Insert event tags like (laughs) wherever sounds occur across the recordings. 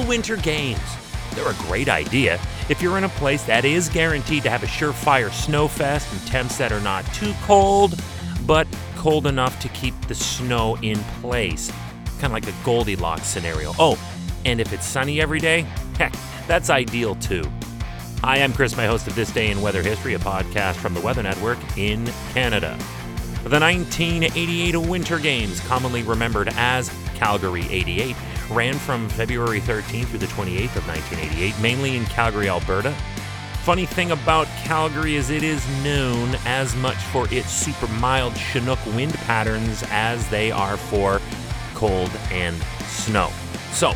the Winter Games. They're a great idea if you're in a place that is guaranteed to have a surefire snowfest and temps that are not too cold, but cold enough to keep the snow in place. Kind of like a Goldilocks scenario. Oh, and if it's sunny every day, heck, that's ideal too. Hi, I'm Chris, my host of This Day in Weather History, a podcast from the Weather Network in Canada. The 1988 Winter Games, commonly remembered as Calgary 88, ran from February 13th through the 28th of 1988, mainly in Calgary, Alberta. Funny thing about Calgary is it is known as much for its super mild Chinook wind patterns as they are for cold and snow. So,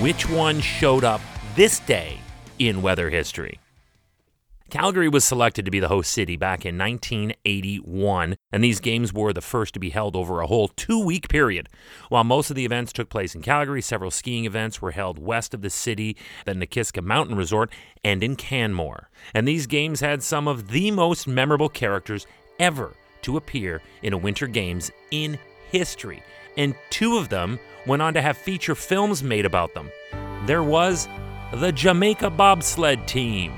which one showed up this day in weather history? Calgary was selected to be the host city back in 1981, and these games were the first to be held over a whole two week period. While most of the events took place in Calgary, several skiing events were held west of the city, the Nakiska Mountain Resort, and in Canmore. And these games had some of the most memorable characters ever to appear in a Winter Games in history, and two of them went on to have feature films made about them. There was the Jamaica Bobsled Team.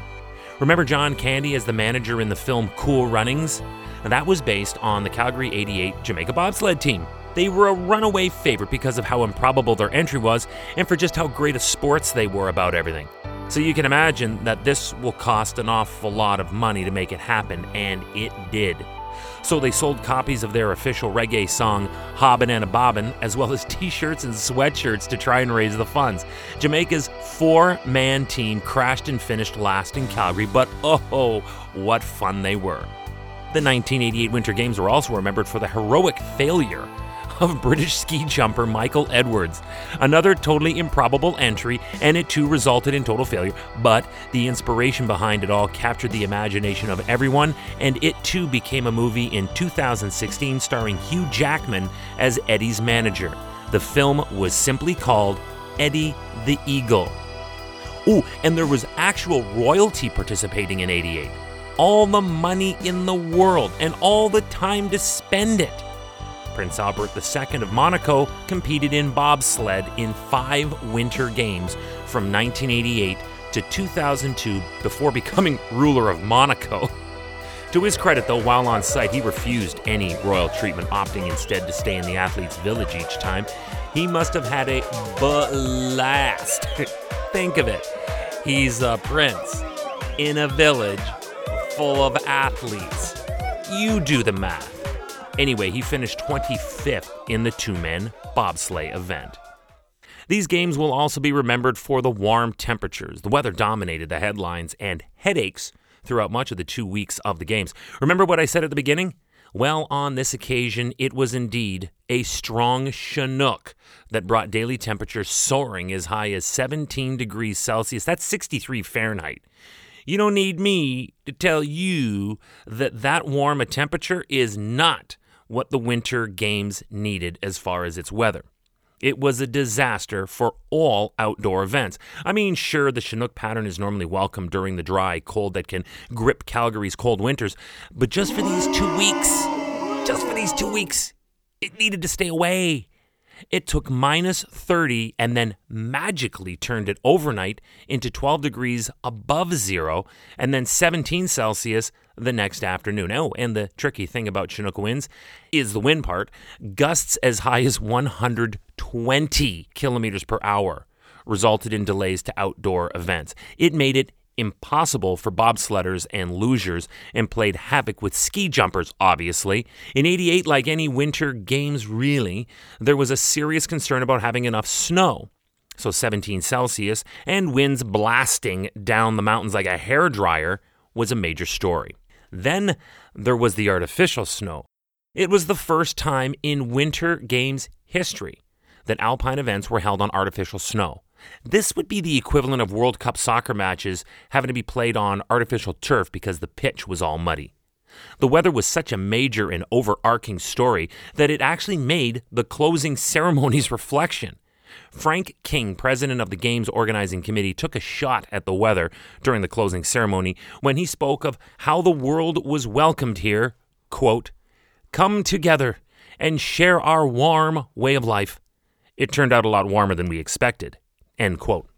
Remember John Candy as the manager in the film Cool Runnings? That was based on the Calgary 88 Jamaica bobsled team. They were a runaway favorite because of how improbable their entry was and for just how great a sports they were about everything. So you can imagine that this will cost an awful lot of money to make it happen, and it did so they sold copies of their official reggae song Hobbin' and a Bobbin, as well as (laughs) t shirts and sweatshirts to try and raise the funds. Jamaica's four man team crashed and finished last in Calgary, but oh, what fun they were. The 1988 Winter Games were also remembered for the heroic failure of British ski jumper Michael Edwards. Another totally improbable entry, and it too resulted in total failure, but the inspiration behind it all captured the imagination of everyone, and it too became a movie in 2016 starring Hugh Jackman as Eddie's manager. The film was simply called Eddie the Eagle. Ooh, and there was actual royalty participating in 88. All the money in the world and all the time to spend it. Prince Albert II of Monaco competed in bobsled in five winter games from 1988 to 2002 before becoming ruler of Monaco. To his credit, though, while on site, he refused any royal treatment, opting instead to stay in the athlete's village each time. He must have had a blast. (laughs) Think of it. He's a prince in a village full of athletes. You do the math. Anyway, he finished 25th in the two man bobsleigh event. These games will also be remembered for the warm temperatures. The weather dominated the headlines and headaches throughout much of the two weeks of the games. Remember what I said at the beginning? Well, on this occasion, it was indeed a strong Chinook that brought daily temperatures soaring as high as 17 degrees Celsius. That's 63 Fahrenheit. You don't need me to tell you that that warm a temperature is not what the Winter Games needed as far as its weather. It was a disaster for all outdoor events. I mean, sure, the Chinook pattern is normally welcome during the dry cold that can grip Calgary's cold winters, but just for these two weeks, just for these two weeks, it needed to stay away. It took minus 30 and then magically turned it overnight into 12 degrees above zero and then 17 Celsius the next afternoon. Oh, and the tricky thing about Chinook winds is the wind part. Gusts as high as 120 kilometers per hour resulted in delays to outdoor events. It made it impossible for bobsledders and lugers and played havoc with ski jumpers, obviously. In 88, like any winter games really, there was a serious concern about having enough snow. So 17 Celsius and winds blasting down the mountains like a hair dryer was a major story. Then there was the artificial snow. It was the first time in winter games history that alpine events were held on artificial snow. This would be the equivalent of World Cup soccer matches having to be played on artificial turf because the pitch was all muddy. The weather was such a major and overarching story that it actually made the closing ceremony's (laughs) reflection. Frank King, president of the Games Organizing Committee, took a shot at the weather during the closing ceremony when he spoke of how the world was welcomed here. Quote, Come together and share our warm way of life. It turned out a lot warmer than we expected. End quote.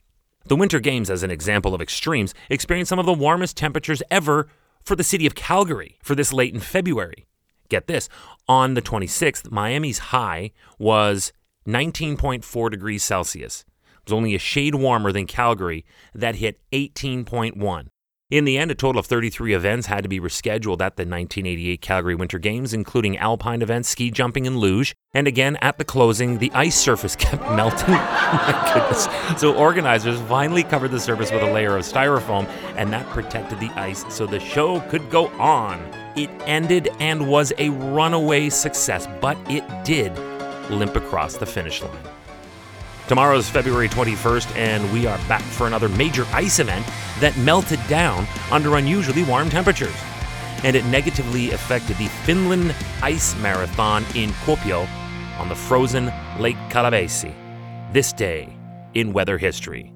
The Winter Games, as an example of extremes, experienced some of the warmest temperatures ever for the city of Calgary for this late in February. Get this on the 26th, Miami's high was 19.4 degrees Celsius. It was only a shade warmer than Calgary that hit 18.1. In the end, a total of 33 events had to be rescheduled at the 1988 Calgary Winter Games, including alpine events, ski jumping, and luge. And again, at the closing, the ice surface (laughs) kept melting. (laughs) my goodness. So organizers finally covered the surface with a layer of styrofoam, and that protected the ice so the show could go on. It ended and was a runaway success, but it did limp across the finish line. Tomorrow's February 21st, and we are back for another major ice event that melted down under unusually warm temperatures. And it negatively affected the Finland Ice Marathon in Kuopio on the frozen Lake Kallavesi. This day in weather history.